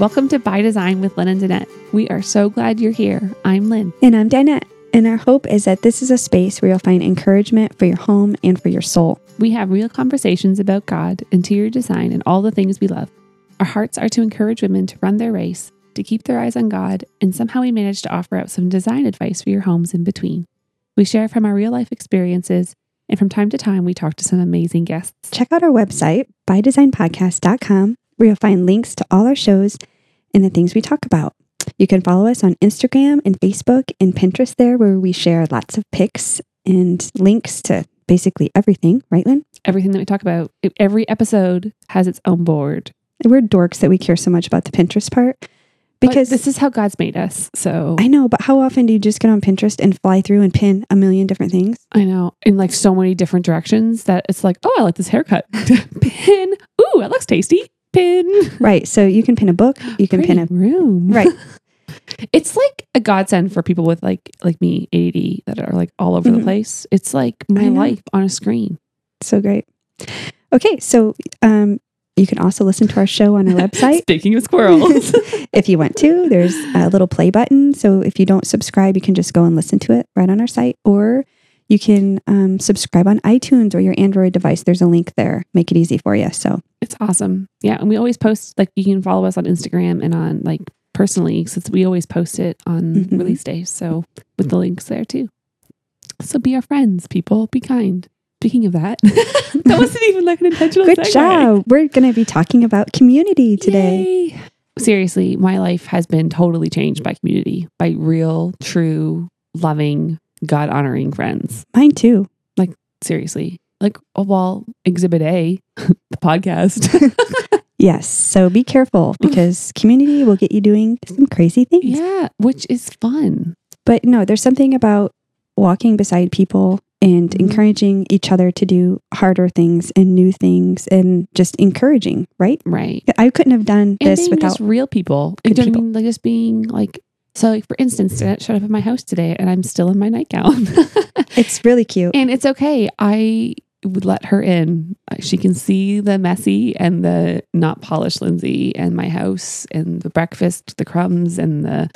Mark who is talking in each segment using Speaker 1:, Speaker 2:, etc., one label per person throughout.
Speaker 1: Welcome to By Design with Lynn and Danette. We are so glad you're here. I'm Lynn.
Speaker 2: And I'm Danette. And our hope is that this is a space where you'll find encouragement for your home and for your soul.
Speaker 1: We have real conversations about God, interior design, and all the things we love. Our hearts are to encourage women to run their race, to keep their eyes on God, and somehow we manage to offer out some design advice for your homes in between. We share from our real life experiences, and from time to time, we talk to some amazing guests.
Speaker 2: Check out our website, bydesignpodcast.com, where you'll find links to all our shows and the things we talk about. You can follow us on Instagram and Facebook and Pinterest there, where we share lots of pics and links to basically everything, right, Lynn?
Speaker 1: Everything that we talk about, every episode has its own board.
Speaker 2: We're dorks that we care so much about the Pinterest part
Speaker 1: because but this is how God's made us. So
Speaker 2: I know, but how often do you just get on Pinterest and fly through and pin a million different things?
Speaker 1: I know, in like so many different directions that it's like, oh, I like this haircut. pin. Ooh, it looks tasty. Pin.
Speaker 2: Right. So you can pin a book. You can
Speaker 1: Pretty
Speaker 2: pin a
Speaker 1: room.
Speaker 2: Right.
Speaker 1: it's like a godsend for people with like like me, ADD, that are like all over mm-hmm. the place. It's like my life on a screen.
Speaker 2: So great. Okay, so um, you can also listen to our show on our website.
Speaker 1: Speaking of squirrels,
Speaker 2: if you want to, there's a little play button. So if you don't subscribe, you can just go and listen to it right on our site, or you can um, subscribe on iTunes or your Android device. There's a link there. Make it easy for you. So
Speaker 1: it's awesome. Yeah, and we always post like you can follow us on Instagram and on like personally since we always post it on mm-hmm. release days. So with the links there too. So be our friends, people. Be kind. Speaking of that, that wasn't even like an intentional.
Speaker 2: Good segue. job. We're going to be talking about community today.
Speaker 1: Yay. Seriously, my life has been totally changed by community, by real, true, loving, God honoring friends.
Speaker 2: Mine too.
Speaker 1: Like seriously, like oh, well, Exhibit A, the podcast.
Speaker 2: yes. So be careful because community will get you doing some crazy things.
Speaker 1: Yeah, which is fun.
Speaker 2: But no, there's something about walking beside people and mm-hmm. encouraging each other to do harder things and new things and just encouraging, right?
Speaker 1: Right.
Speaker 2: I couldn't have done
Speaker 1: and
Speaker 2: this without
Speaker 1: real people. Good you know people. I mean? Like just being like so like for instance, I showed up at my house today and I'm still in my nightgown.
Speaker 2: it's really cute.
Speaker 1: And it's okay. I would let her in. She can see the messy and the not polished Lindsay and my house and the breakfast, the crumbs and the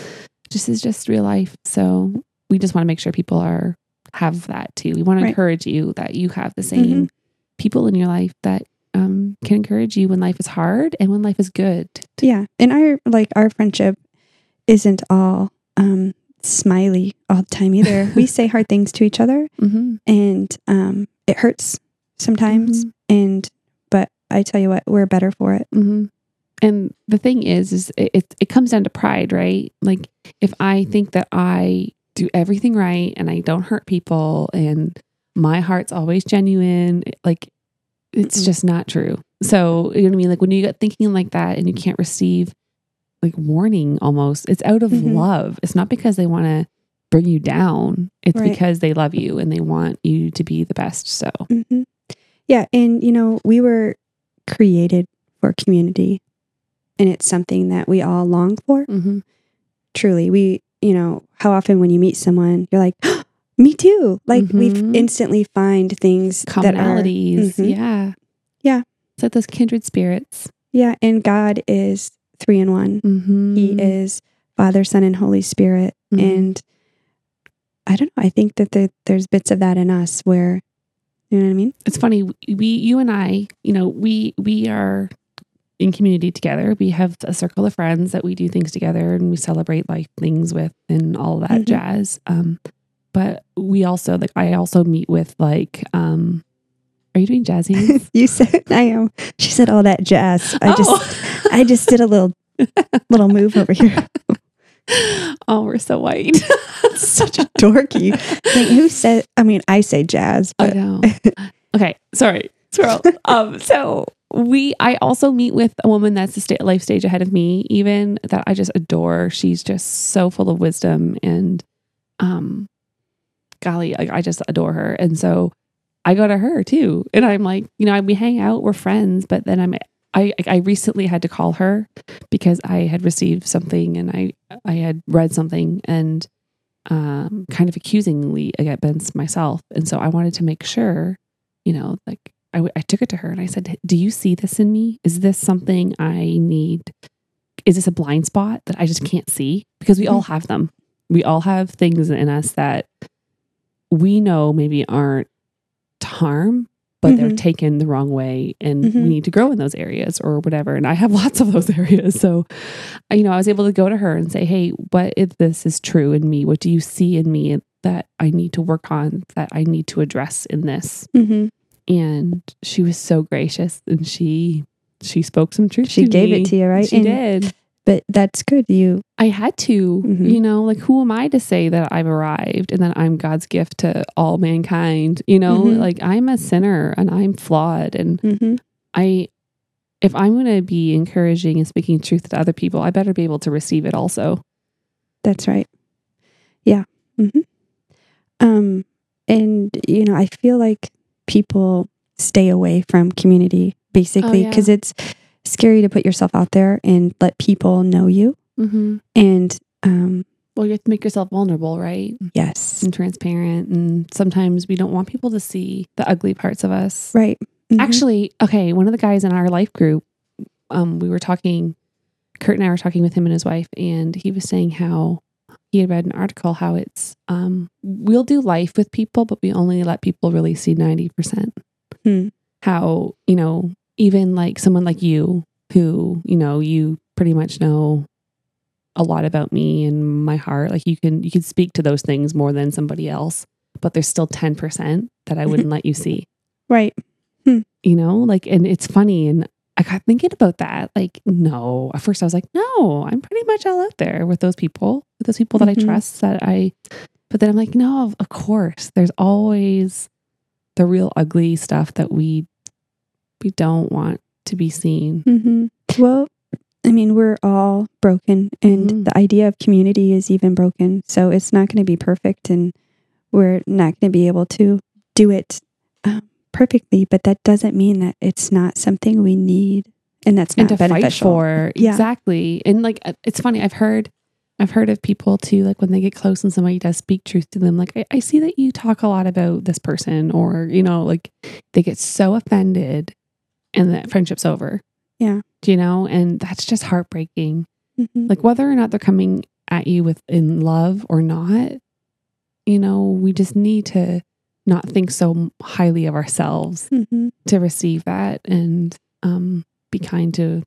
Speaker 1: just is just real life. So we just want to make sure people are have that too. We want to right. encourage you that you have the same mm-hmm. people in your life that um, can encourage you when life is hard and when life is good.
Speaker 2: Yeah. And our like our friendship isn't all um, smiley all the time either. we say hard things to each other mm-hmm. and um, it hurts sometimes. Mm-hmm. And but I tell you what, we're better for it.
Speaker 1: Mm-hmm. And the thing is, is it, it, it comes down to pride, right? Like if I think that I do everything right and I don't hurt people and my heart's always genuine. Like it's mm-hmm. just not true. So, you know what I mean? Like when you get thinking like that and you can't receive like warning almost, it's out of mm-hmm. love. It's not because they want to bring you down. It's right. because they love you and they want you to be the best. So,
Speaker 2: mm-hmm. yeah. And, you know, we were created for community and it's something that we all long for. Mm-hmm. Truly, we you know, how often when you meet someone, you're like, oh, me too. Like mm-hmm. we instantly find things
Speaker 1: commonalities.
Speaker 2: That are,
Speaker 1: mm-hmm. Yeah.
Speaker 2: Yeah.
Speaker 1: It's like those kindred spirits.
Speaker 2: Yeah. And God is three in one. Mm-hmm. He is Father, Son, and Holy Spirit. Mm-hmm. And I don't know. I think that the, there's bits of that in us where, you know what I mean?
Speaker 1: It's funny. We, you and I, you know, we, we are in community together. We have a circle of friends that we do things together and we celebrate like things with and all that mm-hmm. jazz. Um, but we also like I also meet with like um are you doing jazz hands?
Speaker 2: you said I am. She said all that jazz. I oh. just I just did a little little move over here.
Speaker 1: oh, we're so white.
Speaker 2: Such a dorky. Like, who said I mean I say jazz, but
Speaker 1: I know. okay, sorry. Swirl. Um so we i also meet with a woman that's a sta- life stage ahead of me even that i just adore she's just so full of wisdom and um golly I, I just adore her and so i go to her too and i'm like you know we hang out we're friends but then i'm I, I recently had to call her because I had received something and I I had read something and um, kind of accusingly against myself, and so I wanted to make sure, you know, like I, I took it to her and I said, Do you see this in me? Is this something I need is this a blind spot that I just can't see? Because we all
Speaker 2: Mm-hmm.
Speaker 1: have them. We all have things in us that we know maybe aren't to harm, but they're
Speaker 2: Mhm.
Speaker 1: taken the wrong way and
Speaker 2: Mhm.
Speaker 1: we need to grow in those areas or whatever. And I have lots of those areas. So, you know, I was able to go to her and say, Hey, what if this is true in me? What do you see in me that I need to work on, that I need to address in this?
Speaker 2: hmm
Speaker 1: And she was so gracious and she she spoke some truth.
Speaker 2: She gave
Speaker 1: me.
Speaker 2: it to you, right?
Speaker 1: She
Speaker 2: And-
Speaker 1: did.
Speaker 2: But that's good. You,
Speaker 1: I had to,
Speaker 2: Mhm.
Speaker 1: you know, like who am I to say that I've arrived and that I'm God's gift to all mankind? You know,
Speaker 2: Mhm.
Speaker 1: like I'm a sinner and I'm flawed and
Speaker 2: hmm
Speaker 1: I if I'm going to be encouraging and speaking truth to other people, I better be able to receive it also.
Speaker 2: that's right. Yeah. hmm Um, and you know, I feel like people stay away from community basically
Speaker 1: yeah.
Speaker 2: because it's scary to put yourself out there and let people know you.
Speaker 1: Mm-hmm.
Speaker 2: And um,
Speaker 1: Well, you have to make yourself vulnerable, right?
Speaker 2: yes,
Speaker 1: And transparent. And sometimes we don't want people to see the ugly parts of us.
Speaker 2: right. Mhm.
Speaker 1: Actually, okay, one of the guys in our life group, um, we were talking, Kurt and I were talking with him and his wife, and he was saying how he had read an article how it's um, we'll do life with people, but we only let people really see ninety percent.
Speaker 2: Hmm.
Speaker 1: How you know even like someone like you who you know you pretty much know a lot about me and my heart like you can you can speak to those things more than somebody else but there's still 10% that i wouldn't let you see
Speaker 2: right.
Speaker 1: you know like and it's funny and i got thinking about that like no at first i was like no i'm pretty much all out there with those people with those people that
Speaker 2: Mhm.
Speaker 1: i trust that i but then i'm like no of course there's always the real ugly stuff that we we don't want to be seen
Speaker 2: hmm Well, I mean, we're all broken, and
Speaker 1: Mhm.
Speaker 2: the idea of community is even broken. So it's not going to be perfect, and we're not going to be able to do it um, perfectly. But that doesn't mean that it's not something we need, and that's
Speaker 1: and
Speaker 2: not
Speaker 1: to fight for
Speaker 2: Yeah.
Speaker 1: exactly and like uh, it's funny i've heard i've heard of people too like when they get close and somebody does speak truth to them like I, I see that you talk a lot about this person or you know like they get so offended and that friendship's over
Speaker 2: Yeah.
Speaker 1: do you know and that's just heartbreaking
Speaker 2: Mhm.
Speaker 1: like whether or not they're coming at you with in love or not you know we just need to not think so highly of ourselves
Speaker 2: Mhm.
Speaker 1: to receive that and um, be kind to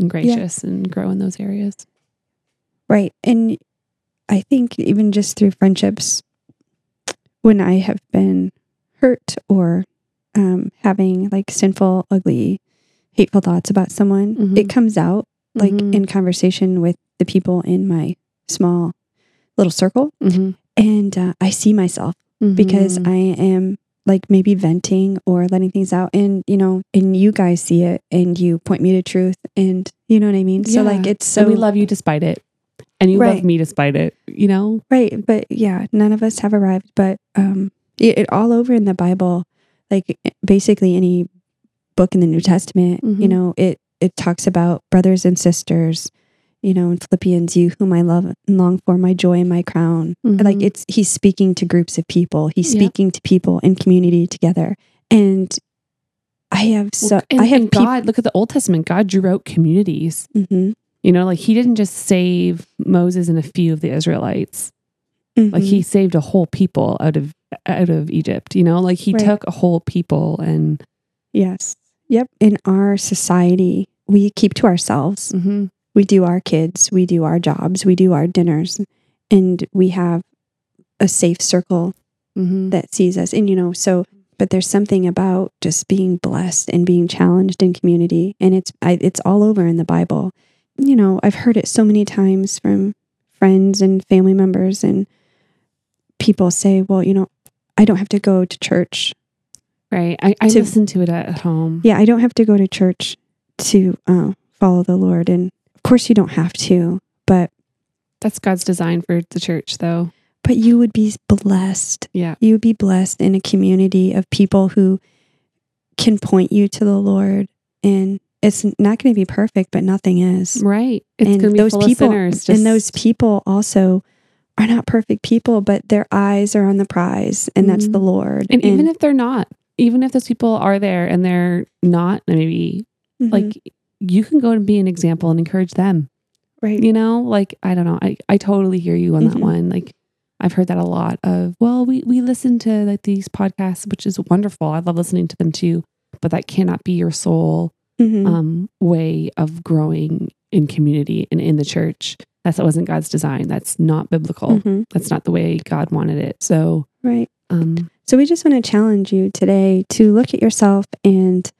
Speaker 1: and gracious and grow in those areas.
Speaker 2: Right. And I think even just through friendships, when I have been hurt or um, having like sinful, ugly, hateful thoughts about someone,
Speaker 1: Mhm.
Speaker 2: it comes out like
Speaker 1: Mhm.
Speaker 2: in conversation with the people in my small little circle.
Speaker 1: Mhm.
Speaker 2: And uh, I see myself because
Speaker 1: Mhm.
Speaker 2: I am like maybe venting or letting things out. And, you know, and you guys see it and you point me to truth. And you know what I mean? So, like, it's so.
Speaker 1: and we love you despite it, and you love me despite it. You know,
Speaker 2: Right, but yeah, none of us have arrived. But um, it, it all over in the Bible, like basically any book in the New Testament, you
Speaker 1: Mhm.
Speaker 2: know, it it talks about brothers and sisters. You know, in Philippians, you whom I love and long for, my joy and my crown. Like
Speaker 1: Mhm.
Speaker 2: it's he's speaking to groups of people. He's speaking to people in community together. And I have so
Speaker 1: and,
Speaker 2: I have
Speaker 1: God. Look at the Old Testament. God drew out communities.
Speaker 2: people.
Speaker 1: You know, like He didn't just save Moses and a few of the Israelites. Like
Speaker 2: Mhm.
Speaker 1: He saved a whole people out of out of Egypt. You know, like He
Speaker 2: Right.
Speaker 1: took a whole people and
Speaker 2: yes, yep. In our society, we keep to ourselves.
Speaker 1: Mhm.
Speaker 2: we do our kids, we do our jobs, we do our dinners, and we have a safe circle
Speaker 1: Mhm.
Speaker 2: that sees us. And, you know, so, but there's something about just being blessed and being challenged in community. And it's, I, it's all over in the Bible. You know, I've heard it so many times from friends and family members, and people say, well, you know, I don't have to go to church.
Speaker 1: right. I, I
Speaker 2: To-
Speaker 1: listen to it at home.
Speaker 2: Yeah, I don't have to go to church to uh, follow the Lord. And of course, you don't have to, but
Speaker 1: That's God's design for the church, though.
Speaker 2: but you would be blessed.
Speaker 1: Yeah.
Speaker 2: You would be blessed in a community of people who can point you to the Lord. And it's not going to be perfect, but nothing is.
Speaker 1: Right. It's
Speaker 2: and
Speaker 1: going to be
Speaker 2: those people, and those people also are not perfect people, but their eyes are on the prize, and that's
Speaker 1: Mhm.
Speaker 2: the Lord.
Speaker 1: and even if they're not, even if those people are there and they're not, maybe
Speaker 2: Mhm.
Speaker 1: like you can go and be an example and encourage them.
Speaker 2: Right.
Speaker 1: You know, like I don't know. I, I totally hear you on that
Speaker 2: Mhm.
Speaker 1: one. Like I've heard that a lot of, well, we, we listen to like these podcasts, which is wonderful. I love listening to them too, but that cannot be your sole
Speaker 2: Mhm.
Speaker 1: um, way of growing in community and in the church. That's that wasn't God's design. That's not biblical.
Speaker 2: Mhm.
Speaker 1: That's not the way God wanted it. So,
Speaker 2: Right.
Speaker 1: um,
Speaker 2: So we just want to challenge you today to look at yourself and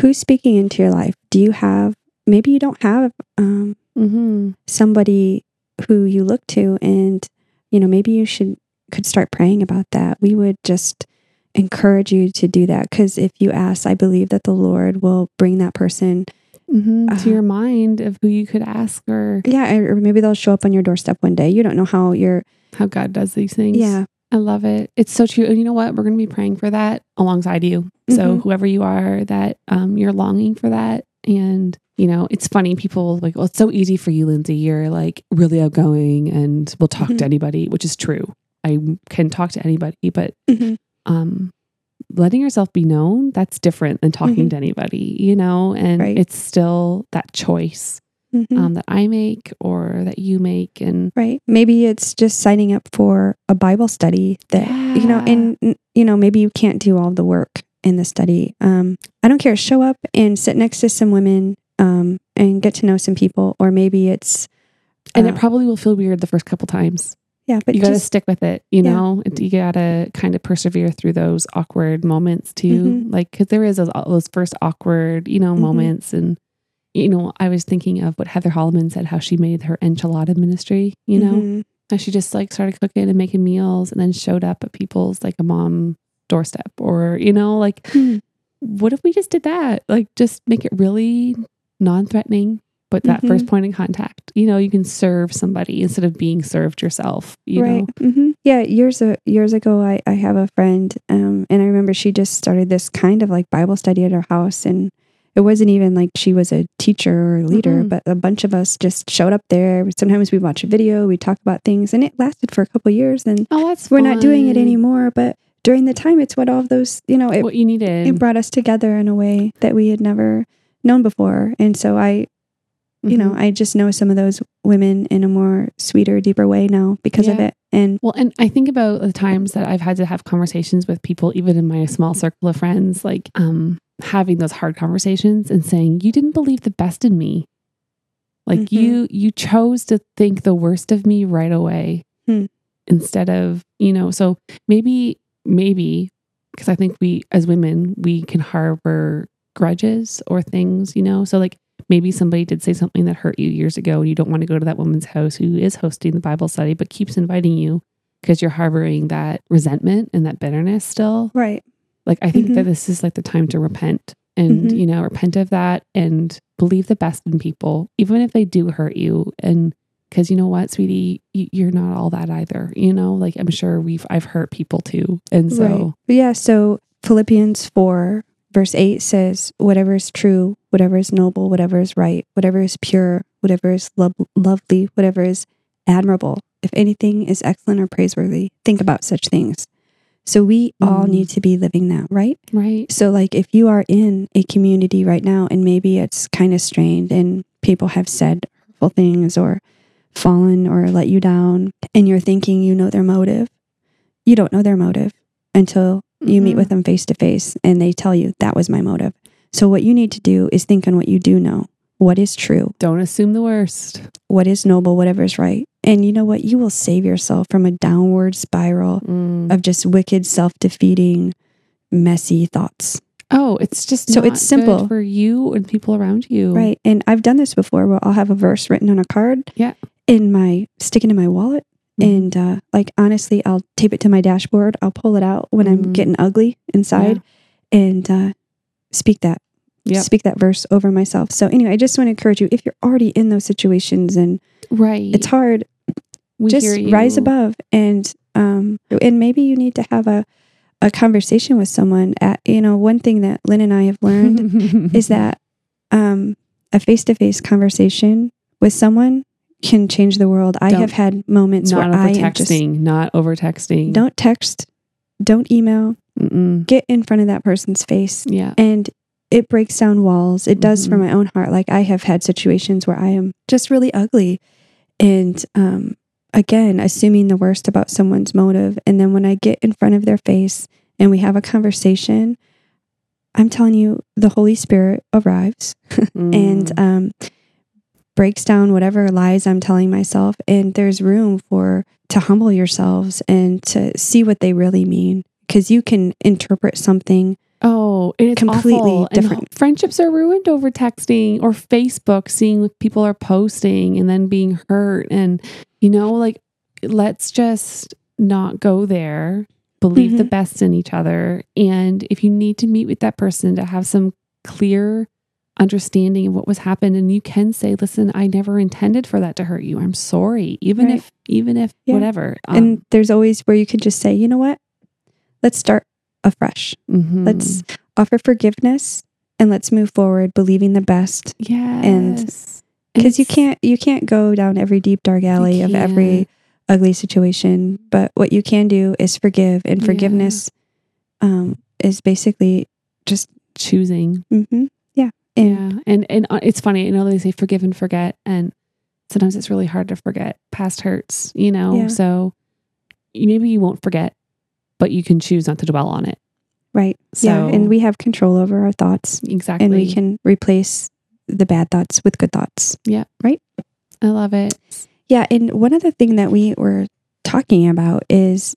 Speaker 2: who's speaking into your life. Do you have? Maybe you don't have um,
Speaker 1: mhm.
Speaker 2: somebody who you look to, and you know maybe you should could start praying about that. We would just encourage you to do that because if you ask, I believe that the Lord will bring that person.
Speaker 1: Mhm.
Speaker 2: Uh,
Speaker 1: to your mind of who you could ask or
Speaker 2: Yeah, or maybe they'll show up on your doorstep one day. You don't know how you're.
Speaker 1: how God does these things.
Speaker 2: Yeah.
Speaker 1: I love it. It's so true. And you know what? We're going to be praying for that alongside you. So
Speaker 2: Mhm.
Speaker 1: whoever you are that um, you're longing for that. And, you know, it's funny. People like, well, it's so easy for you, Lindsay. You're like really outgoing and will talk
Speaker 2: Mhm.
Speaker 1: to anybody, which is true. I can talk to anybody, but
Speaker 2: Mhm.
Speaker 1: um, letting yourself be known, that's different than talking
Speaker 2: Mhm.
Speaker 1: to anybody, you know, and
Speaker 2: Right.
Speaker 1: it's still that choice
Speaker 2: Mhm.
Speaker 1: um, that I make or that you make. And
Speaker 2: Right. Maybe it's just signing up for a Bible study that, you know, and, you know, maybe you can't do all the work in the study. Um, I don't care. Show up and sit next to some women um, and get to know some people. Or maybe it's,
Speaker 1: and
Speaker 2: uh,
Speaker 1: it probably will feel weird the first couple times.
Speaker 2: Yeah, but
Speaker 1: you got to stick with it you
Speaker 2: Yeah.
Speaker 1: know you got to kind of persevere through those awkward moments too
Speaker 2: Mhm.
Speaker 1: like because there is those, those first awkward you know
Speaker 2: Mhm.
Speaker 1: moments and you know i was thinking of what heather holleman said how she made her enchilada ministry you know
Speaker 2: Mhm.
Speaker 1: how she just like started cooking and making meals and then showed up at people's like a mom doorstep or you know like
Speaker 2: Hmm.
Speaker 1: what if we just did that like just make it really non-threatening but that
Speaker 2: Mhm.
Speaker 1: first point in contact you know you can serve somebody instead of being served yourself you
Speaker 2: right.
Speaker 1: know
Speaker 2: hmm Yeah. Years, a, years ago, I, I have a friend um, and I remember she just started this kind of like Bible study at her house. And it wasn't even like she was a teacher or a leader,
Speaker 1: Mm-mm.
Speaker 2: but a bunch of us just showed up there. Sometimes we watch a video, we talk about things, and it lasted for a couple years. And
Speaker 1: Oh, that's
Speaker 2: we're not doing it anymore. But during the time, it's what all of those, you know, it,
Speaker 1: What you needed.
Speaker 2: it brought us together in a way that we had never known before. And so I, you know,
Speaker 1: Mhm.
Speaker 2: I just know some of those women in a more sweeter, deeper way now because of it. And
Speaker 1: Well, and I think about the times that I've had to have conversations with people, even in my small circle of friends, like um, having those hard conversations and saying, "You didn't believe the best in me. Like
Speaker 2: Mhm.
Speaker 1: you, you chose to think the worst of me right away,
Speaker 2: Hmm.
Speaker 1: instead of you know." So maybe, maybe because I think we, as women, we can harbor grudges or things, you know. So like maybe somebody did say something that hurt you years ago and you don't want to go to that woman's house who is hosting the Bible study but keeps inviting you because you're harboring that resentment and that bitterness still.
Speaker 2: right.
Speaker 1: Like I think
Speaker 2: Mhm.
Speaker 1: that this is like the time to repent and
Speaker 2: Mhm.
Speaker 1: you know repent of that and believe the best in people even if they do hurt you and because you know what sweetie you, you're not all that either you know like i'm sure we've i've hurt people too and so
Speaker 2: Right. Yeah, so Philippians 4, verse 8 says, Whatever is true, whatever is noble, whatever is right, whatever is pure, whatever is lo- lovely, whatever is admirable, if anything is excellent or praiseworthy, think about such things. So we all
Speaker 1: Mm.
Speaker 2: need to be living that, right?
Speaker 1: right
Speaker 2: So, like, if you are in a community right now and maybe it's kind of strained and people have said hurtful things or fallen or let you down, and you're thinking you know their motive, you don't know their motive until you meet
Speaker 1: Mhm.
Speaker 2: with them face to face and they tell you that was my motive. So, what you need to do is think on what you do know. What is true?
Speaker 1: don't assume the worst
Speaker 2: What is noble? Whatever is right. And you know what? You will save yourself from a downward spiral
Speaker 1: Mm.
Speaker 2: of just wicked, self defeating, messy thoughts.
Speaker 1: oh it's just
Speaker 2: So it's simple.
Speaker 1: for you and people around you
Speaker 2: Right. And I've done this before where I'll have a verse written on a card.
Speaker 1: Yeah.
Speaker 2: In my, sticking in my wallet.
Speaker 1: Mhm.
Speaker 2: And uh, like, honestly, I'll tape it to my dashboard. I'll pull it out when I'm
Speaker 1: Mhm.
Speaker 2: getting ugly inside and uh, speak that.
Speaker 1: Yep.
Speaker 2: Speak that verse over myself. So, anyway, I just want to encourage you if you're already in those situations and
Speaker 1: right
Speaker 2: it's hard,
Speaker 1: we
Speaker 2: just rise above and um and maybe you need to have a a conversation with someone at you know one thing that lynn and i have learned is that um, a face to face conversation with someone can change the world. I
Speaker 1: Don't-
Speaker 2: have had moments
Speaker 1: not
Speaker 2: where
Speaker 1: over
Speaker 2: I am just
Speaker 1: texting not over texting
Speaker 2: don't text, don't email,
Speaker 1: Mm-mm.
Speaker 2: get in front of that person's face.
Speaker 1: yeah
Speaker 2: And it breaks down walls. It does for
Speaker 1: Mhm.
Speaker 2: my own heart. Like I have had situations where I am just really ugly and um again, assuming the worst about someone's motive and then when I get in front of their face and we have a conversation, I'm telling you the Holy Spirit arrives and
Speaker 1: Mm.
Speaker 2: um, breaks down whatever lies I'm telling myself. And there's room for to humble yourselves and to see what they really mean because you can interpret something.
Speaker 1: Oh, it's
Speaker 2: completely
Speaker 1: awful. And
Speaker 2: different.
Speaker 1: friendships are ruined over texting or Facebook, seeing what people are posting and then being hurt. And, you know, like, let's just not go there. Believe the
Speaker 2: Mhm.
Speaker 1: best in each other. And if you need to meet with that person to have some clear understanding of what was happened and you can say listen i never intended for that to hurt you i'm sorry even
Speaker 2: Right.
Speaker 1: if even if
Speaker 2: Yeah.
Speaker 1: whatever Um,
Speaker 2: and there's always where you can just say, you know what? Let's start afresh.
Speaker 1: mhm.
Speaker 2: Let's offer forgiveness and let's move forward believing the best
Speaker 1: yes
Speaker 2: because you can't you can't go down every deep dark alley of every ugly situation but what you can do is forgive and
Speaker 1: Yeah.
Speaker 2: forgiveness um is basically just
Speaker 1: choosing
Speaker 2: mhm, yeah and
Speaker 1: yeah. and and uh, it's funny you know they say forgive and forget and sometimes it's really hard to forget past hurts you know?
Speaker 2: Yeah.
Speaker 1: so maybe you won't forget but you can choose not to dwell on it.
Speaker 2: Right. Yeah
Speaker 1: So-
Speaker 2: and we have control over our thoughts
Speaker 1: exactly
Speaker 2: and we can replace the bad thoughts with good thoughts. Yeah. Right.
Speaker 1: i love it.
Speaker 2: Yeah and one other thing that we were talking about is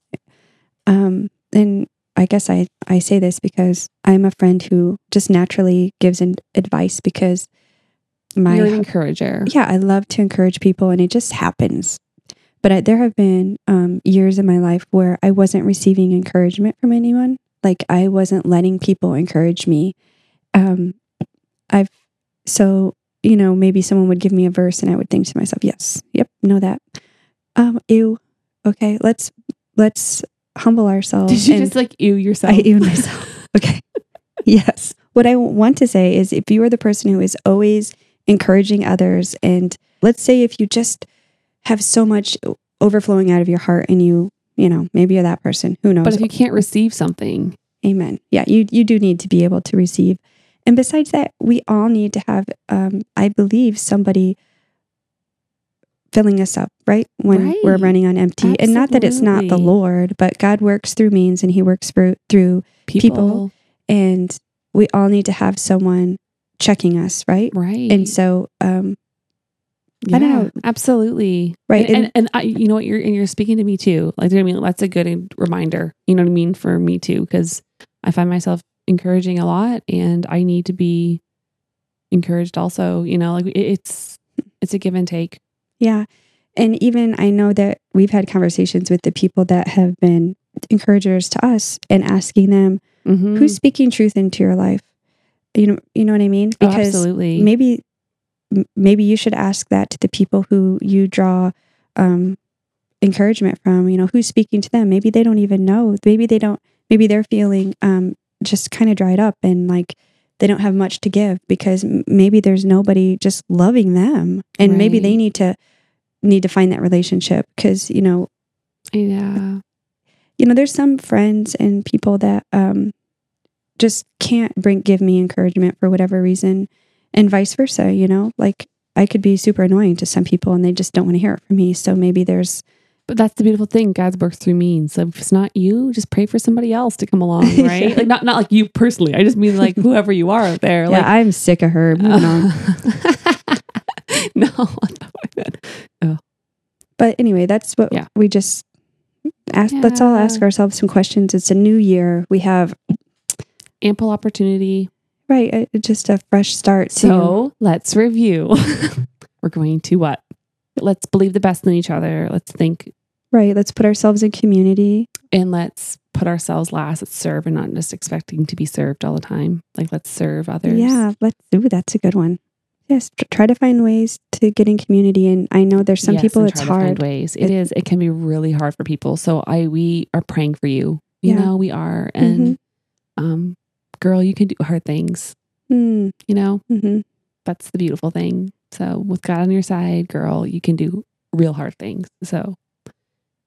Speaker 2: um and i guess i i say this because i'm a friend who just naturally gives advice because my
Speaker 1: you're an encourager
Speaker 2: yeah, I love to encourage people, and it just happens. But I, there have been um, years in my life where I wasn't receiving encouragement from anyone. Like I wasn't letting people encourage me. Um, I've so you know maybe someone would give me a verse, and I would think to myself, "Yes, yep, know that." Um, ew. Okay, let's let's humble ourselves.
Speaker 1: did you just like ew yourself
Speaker 2: I ew myself. okay. yes. What I want to say is if you are the person who is always encouraging others, and let's say if you just have so much overflowing out of your heart and you, you know, maybe you're that person, who knows?
Speaker 1: but if you can't receive something
Speaker 2: Amen. Yeah, you, you do need to be able to receive. And besides that, we all need to have, um, I believe, somebody filling us up, right? When we're running on empty. And not that it's not the Lord, but God works through means and He works through, through
Speaker 1: people,
Speaker 2: People. and we all need to have someone checking us, right?
Speaker 1: right.
Speaker 2: And so, um, I don't
Speaker 1: Yeah,
Speaker 2: know.
Speaker 1: absolutely.
Speaker 2: Right,
Speaker 1: and and,
Speaker 2: and-
Speaker 1: and I, you know what? You're and you're speaking to me too. Like I mean that's a good reminder. You know what I mean? For me too because I find myself encouraging a lot and I need to be encouraged also you know? Like it- it's it's a give and take
Speaker 2: yeah. And even I know that we've had conversations with the people that have been encouragers to us and asking them
Speaker 1: Mhm.
Speaker 2: who's speaking truth into your life. You know, you know what I mean?
Speaker 1: Oh, absolutely
Speaker 2: maybe maybe you should ask that to the people who you draw um, encouragement from. You know, who's speaking to them? Maybe they don't even know. Maybe they don't. Maybe they're feeling um, just kind of dried up and like they don't have much to give because maybe there's nobody just loving them, and maybe they need to need to find that relationship because you know
Speaker 1: yeah.
Speaker 2: you know there's some friends and people that um just can't bring give me encouragement for whatever reason and vice versa you know? Like i could be super annoying to some people and they just don't want to hear it from me. So maybe there's
Speaker 1: but that's the beautiful thing God's works through means so if it's not you just pray for somebody else to come along right
Speaker 2: Yeah.
Speaker 1: like not not like you personally I just mean like whoever you are out there
Speaker 2: yeah
Speaker 1: like
Speaker 2: i'm sick of her moving on
Speaker 1: no that's not what I meant.
Speaker 2: but anyway that's what
Speaker 1: Yeah.
Speaker 2: we just ask let's all ask ourselves some questions it's a new year we have
Speaker 1: ample opportunity
Speaker 2: right uh, just a fresh start
Speaker 1: So let's review. We're going to what? Let's believe the best in each other. Let's think
Speaker 2: right let's put ourselves in community
Speaker 1: and let's put ourselves last. Let's serve and not just expecting to be served all the time. Like let's serve others.
Speaker 2: Yeah, let's ooh, that's a good one. Yes, tr- try to find ways to get in community, and I know there's some
Speaker 1: Yes,
Speaker 2: people it's hard.
Speaker 1: ways.
Speaker 2: It-
Speaker 1: it is. It can be really hard for people. So I we are praying for you. You
Speaker 2: Yeah. Mm-hmm.
Speaker 1: know, we are. And um girl, you can do hard things.
Speaker 2: Mm,
Speaker 1: You know,
Speaker 2: hmm
Speaker 1: that's the beautiful thing. So with God on your side, girl, you can do real hard things. So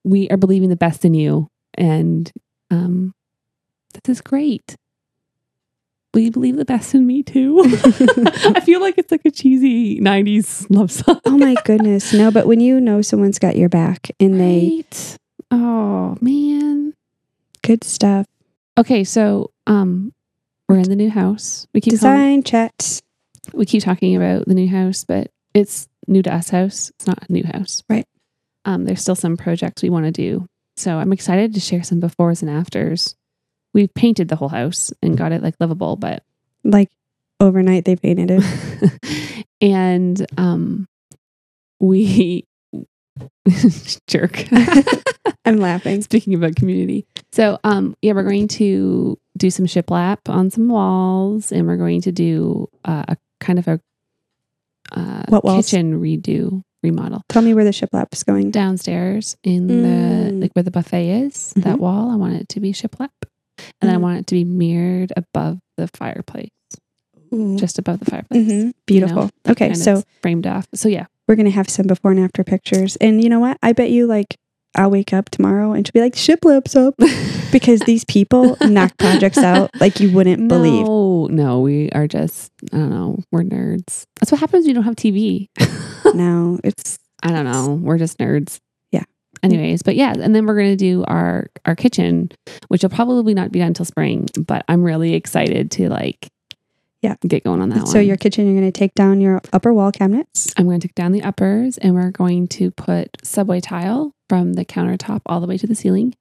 Speaker 1: we are believing the best in you. And um this is great. will you believe the best in me too? I feel like it's like a cheesy 90s love song.
Speaker 2: oh my goodness. No, but when you know someone's got your back and they
Speaker 1: Oh man.
Speaker 2: good stuff.
Speaker 1: Okay, so um we're in the new house. We keep calling-
Speaker 2: Design chats.
Speaker 1: we keep talking about the new house, but it's new to us house. It's not a new house.
Speaker 2: Right.
Speaker 1: Um, there's still some projects we want to do. So I'm excited to share some befores and afters. We've painted the whole house and got it like livable, but
Speaker 2: Like overnight they painted it.
Speaker 1: and um we jerk.
Speaker 2: I'm laughing.
Speaker 1: Speaking about community. So um yeah, we're going to do some shiplap on some walls and we're going to do uh, a kind of a uh,
Speaker 2: What walls?
Speaker 1: kitchen redo remodel
Speaker 2: Tell me where the shiplap is going.
Speaker 1: downstairs in the
Speaker 2: Mm.
Speaker 1: like where the buffet is that
Speaker 2: Mhm.
Speaker 1: wall i want it to be shiplap and then i
Speaker 2: Mm.
Speaker 1: want it to be mirrored above the fireplace
Speaker 2: Ooh.
Speaker 1: just above the fireplace
Speaker 2: Mhm.
Speaker 1: you
Speaker 2: Beautiful.
Speaker 1: know,
Speaker 2: okay,
Speaker 1: and
Speaker 2: so
Speaker 1: framed off so yeah
Speaker 2: we're gonna have some before and after pictures. And you know what? I bet you like I'll wake up tomorrow and she'll be like, shiplap's up. Because these people knock projects out like you wouldn't believe.
Speaker 1: no no we are just i don't know we're nerds that's what happens when you don't have tv
Speaker 2: No, it's
Speaker 1: i don't know we're just nerds
Speaker 2: Yeah.
Speaker 1: anyways but yeah and then we're gonna do our our kitchen which will probably not be done until spring but i'm really excited to like
Speaker 2: Yeah.
Speaker 1: get going on that
Speaker 2: so
Speaker 1: one
Speaker 2: your kitchen, you're gonna take down your upper wall cabinets.
Speaker 1: I'm going to take down the uppers and we're going to put subway tile from the countertop all the way to the ceiling.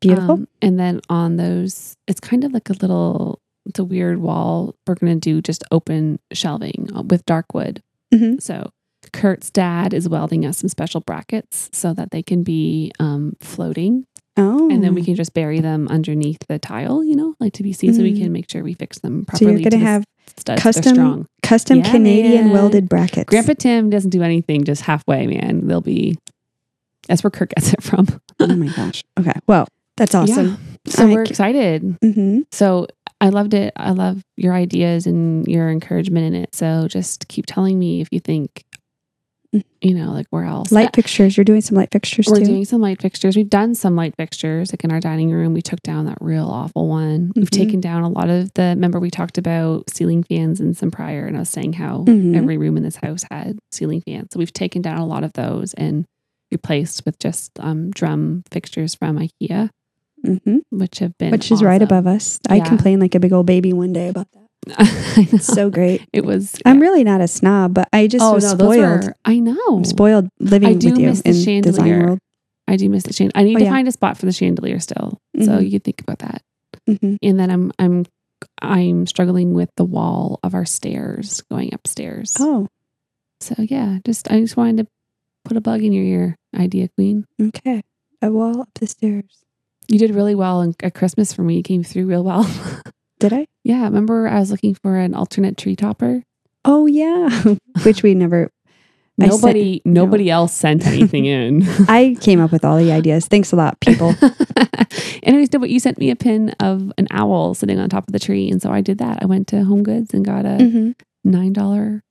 Speaker 2: Beautiful.
Speaker 1: Um, and then on those, it's kind of like a little, it's a weird wall. We're going to do just open shelving uh, with dark wood.
Speaker 2: Mhm.
Speaker 1: So Kurt's dad is welding us some special brackets so that they can be um, floating.
Speaker 2: oh.
Speaker 1: And then we can just bury them underneath the tile, you know, like to be seen so we
Speaker 2: Mm.
Speaker 1: can make sure we fix them properly.
Speaker 2: So you're
Speaker 1: to
Speaker 2: gonna have
Speaker 1: studs.
Speaker 2: Custom custom
Speaker 1: Yeah,
Speaker 2: Canadian
Speaker 1: man.
Speaker 2: welded brackets.
Speaker 1: Grandpa Tim doesn't do anything just halfway, man. They'll be that's where Kurt gets it from.
Speaker 2: oh my gosh. Okay. Well, that's awesome.
Speaker 1: Yeah. So we're
Speaker 2: Like-
Speaker 1: excited.
Speaker 2: hmm
Speaker 1: So I loved it. I love your ideas and your encouragement in it. So just keep telling me if you think,
Speaker 2: Mm.
Speaker 1: You know, like where else.
Speaker 2: Light fixtures. You're doing some light fixtures
Speaker 1: We're
Speaker 2: too.
Speaker 1: doing some light fixtures. We've done some light fixtures, like in our dining room. We took down that real awful one. We've
Speaker 2: Mhm.
Speaker 1: taken down a lot of the. Remember, we talked about ceiling fans and some prior, and I was saying how
Speaker 2: Mhm.
Speaker 1: every room in this house had ceiling fans. So we've taken down a lot of those and replaced with just um, drum fixtures from IKEA,
Speaker 2: hmm
Speaker 1: which have been
Speaker 2: Which is right above us. I
Speaker 1: Yeah.
Speaker 2: complained like a big old baby one day about that.
Speaker 1: I know.
Speaker 2: It's so great.
Speaker 1: it was.
Speaker 2: I'm really not a snob, but I just
Speaker 1: oh
Speaker 2: was
Speaker 1: no,
Speaker 2: spoiled.
Speaker 1: I know.
Speaker 2: I'm spoiled living with you in design
Speaker 1: chandelier.
Speaker 2: world.
Speaker 1: I do miss the chandelier. I need
Speaker 2: Oh,
Speaker 1: to
Speaker 2: yeah.
Speaker 1: find a spot for the chandelier still. So
Speaker 2: Mhm.
Speaker 1: you think about that.
Speaker 2: Mhm.
Speaker 1: and then I'm I'm I'm struggling with the wall of our stairs going upstairs.
Speaker 2: Oh,
Speaker 1: So yeah, just I just wanted to put a bug in your ear, idea queen.
Speaker 2: okay. A wall up the stairs.
Speaker 1: You did really well in, at Christmas for me. You came through real well.
Speaker 2: Did I?
Speaker 1: yeah, remember I was looking for an alternate tree topper.
Speaker 2: Oh yeah, which we never. I sent-
Speaker 1: Nobody nobody else sent anything in.
Speaker 2: I came up with all the ideas. Thanks a lot, people.
Speaker 1: Anyways, no, but you sent me a pin of an owl sitting on top of the tree, and so I did that. I went to Home Goods and got a
Speaker 2: hmm
Speaker 1: nine dollar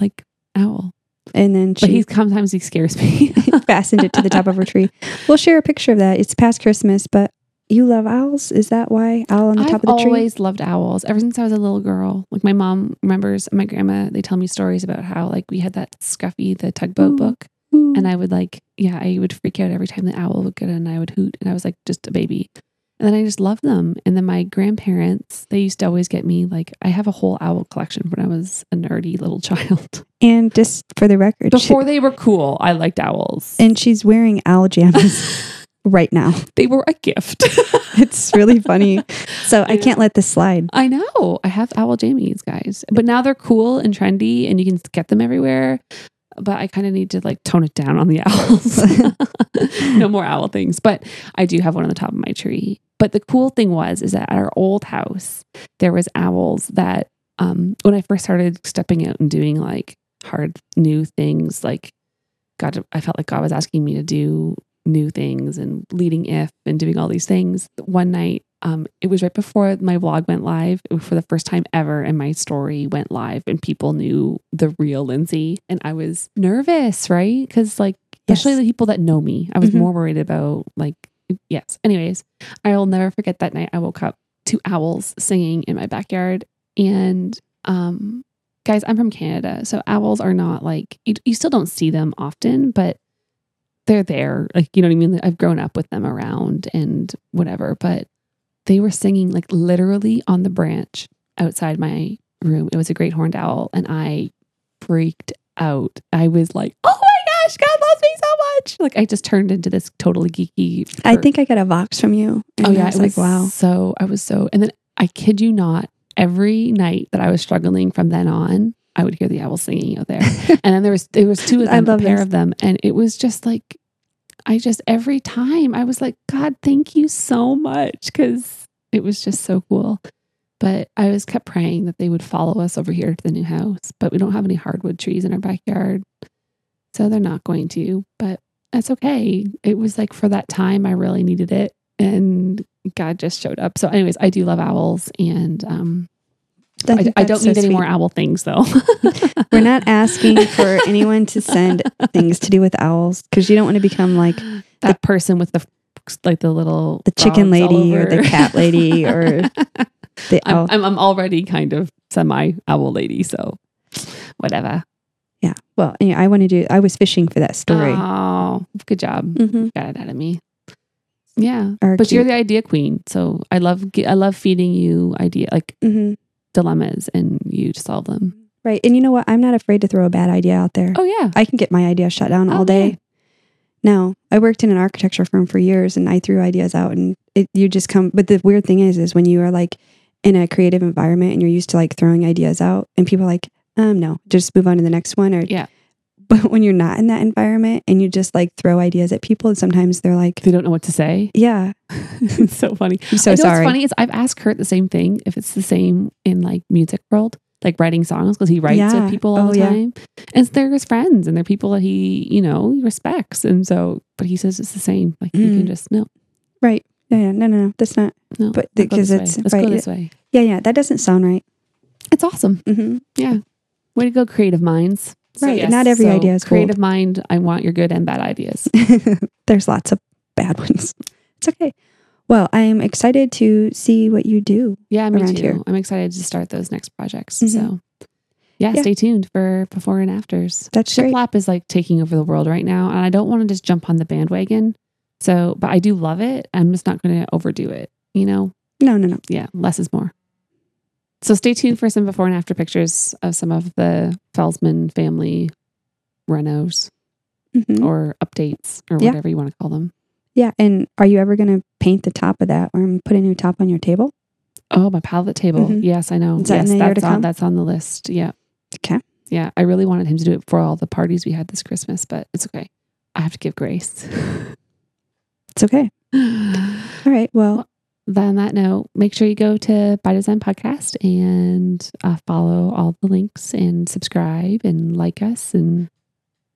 Speaker 1: like owl.
Speaker 2: And then
Speaker 1: But he sometimes he scares me.
Speaker 2: fastened it to the top of her tree. We'll share a picture of that. It's past Christmas, but you love owls. Is that why owl on the
Speaker 1: I've
Speaker 2: top of the tree?
Speaker 1: I always loved owls ever since I was a little girl. Like my mom remembers, my grandma. They tell me stories about how like we had that Scuffy the tugboat
Speaker 2: Ooh.
Speaker 1: book,
Speaker 2: Ooh.
Speaker 1: and I would like yeah, I would freak out every time the owl would get in, and I would hoot, and I was like just a baby. And then I just loved them. And then my grandparents, they used to always get me like I have a whole owl collection when I was a nerdy little child.
Speaker 2: And just for the record, she-
Speaker 1: Before they were cool, I liked owls.
Speaker 2: and she's wearing owl jammies right now.
Speaker 1: they were a gift.
Speaker 2: It's really funny. So I,
Speaker 1: I
Speaker 2: can't let this slide.
Speaker 1: I know. I have owl jammies, guys. But now they're cool and trendy and you can get them everywhere. But I kind of need to like tone it down on the owls. no more owl things. But I do have one on the top of my tree. But the cool thing was is that at our old house, there was owls that um when I first started stepping out and doing like hard new things, like God I felt like God was asking me to do new things and leading if and doing all these things. One night um, it was right before my vlog went live It was for the first time ever, and my story went live, and people knew the real Lindsay. And I was nervous, right? Because, like, especially
Speaker 2: Yes.
Speaker 1: the people that know me, I was
Speaker 2: Mhm.
Speaker 1: more worried about, like, yes. Anyways, I will never forget that night. I woke up to owls singing in my backyard, And um, guys, I'm from Canada, so owls are not like you, you still don't see them often, but they're there. Like you know what I mean. I've grown up with them around and whatever, but they were singing like literally on the branch outside my room. It was a great horned owl, and I freaked out. I was like, "Oh my gosh, God loves me so much!" Like I just turned into this totally geeky.
Speaker 2: I think I got a vox from you.
Speaker 1: Oh yeah,
Speaker 2: I was
Speaker 1: it
Speaker 2: like, wow.
Speaker 1: So I was so, and then I kid you not, every night that I was struggling from then on, I would hear the owls singing out there. and then there was there was two of them, a pair
Speaker 2: this.
Speaker 1: of them, and it was just like I just every time I was like, God, thank you so much because it was just so cool. But I was kept praying that they would follow us over here to the new house. But we don't have any hardwood trees in our backyard, so they're not going to. But that's okay. It was like for that time, I really needed it, and God just showed up. So, anyways, I do love owls, and um, I, I don't
Speaker 2: so
Speaker 1: need any more owl things though.
Speaker 2: We're not asking for anyone to send things to do with owls because you don't want to become like
Speaker 1: that person with the like the little
Speaker 2: the chicken lady or the cat lady or the
Speaker 1: I'm. I'm I'm already kind of semi owl lady, so whatever.
Speaker 2: yeah. Well, anyway, I want to do. I was fishing for that story.
Speaker 1: Oh, good job.
Speaker 2: hmm
Speaker 1: Got it out of me. Yeah,
Speaker 2: Or
Speaker 1: but you're the idea queen, so I love I love feeding you idea like
Speaker 2: Mhm.
Speaker 1: Dilemmas and you solve them.
Speaker 2: right. And you know what? I'm not afraid to throw a bad idea out there.
Speaker 1: Oh yeah,
Speaker 2: I can get my idea shut down all
Speaker 1: Oh,
Speaker 2: day.
Speaker 1: yeah.
Speaker 2: Now, I worked in an architecture firm for years and I threw ideas out and it, you just come. But the weird thing is, is when you are like in a creative environment and you're used to like throwing ideas out and people are like, um, no, just move on to the next one. Or,
Speaker 1: Yeah.
Speaker 2: But when you're not in that environment and you just like throw ideas at people and sometimes they're like,
Speaker 1: they don't know what to say.
Speaker 2: yeah,
Speaker 1: it's so funny.
Speaker 2: I'm so sorry.
Speaker 1: What's funny is I've asked Kurt the same thing if it's the same in like music world, like writing songs because he writes
Speaker 2: Yeah.
Speaker 1: with people all
Speaker 2: Oh,
Speaker 1: the
Speaker 2: yeah.
Speaker 1: time, and they're his friends and they're people that he you know he respects, and so but he says it's the same. Like you can
Speaker 2: Mm.
Speaker 1: just no
Speaker 2: Right. Yeah, yeah. No, no, no. That's not.
Speaker 1: no
Speaker 2: But because
Speaker 1: way.
Speaker 2: it's-
Speaker 1: let's
Speaker 2: right,
Speaker 1: go this way.
Speaker 2: Yeah, yeah. That doesn't sound right.
Speaker 1: It's awesome.
Speaker 2: hmm Yeah,
Speaker 1: Way to go, creative minds.
Speaker 2: Right,
Speaker 1: yes,
Speaker 2: not every
Speaker 1: so
Speaker 2: idea is
Speaker 1: creative mind. I want your good and bad ideas.
Speaker 2: There's lots of bad ones. It's okay. Well, I'm excited to see what you do.
Speaker 1: Yeah, me
Speaker 2: Around
Speaker 1: too.
Speaker 2: here.
Speaker 1: I'm excited to start those next projects.
Speaker 2: Mhm.
Speaker 1: So, yeah,
Speaker 2: Yeah.
Speaker 1: stay tuned for before and afters.
Speaker 2: That's great.
Speaker 1: Shiplap is like taking over the world right now, and I don't want to just jump on the bandwagon. So, but I do love it. I'm just not going to overdo it. You know,
Speaker 2: No, no, no.
Speaker 1: yeah, less is more. So, stay tuned for some before and after pictures of some of the Felsman family renos
Speaker 2: Mhm.
Speaker 1: or updates or
Speaker 2: Yeah.
Speaker 1: whatever you want to call them.
Speaker 2: Yeah. And are you ever going to paint the top of that or put a new top on your table?
Speaker 1: Oh, my palette table.
Speaker 2: Mhm.
Speaker 1: Yes, I know.
Speaker 2: Is that
Speaker 1: yes, that's on that's on the list. Yeah.
Speaker 2: Okay.
Speaker 1: Yeah. I really wanted him to do it for all the parties we had this Christmas, but it's okay. I have to give grace.
Speaker 2: It's okay. All right. Well,
Speaker 1: Then on that note, make sure you go to By Design Podcast and uh, follow all the links and subscribe and like us and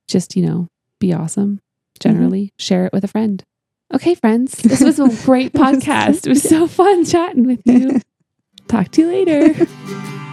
Speaker 1: just, you know, be awesome. Generally, share it with a friend. Okay, friends, this was a great podcast. It was so fun chatting with you. Talk to you later.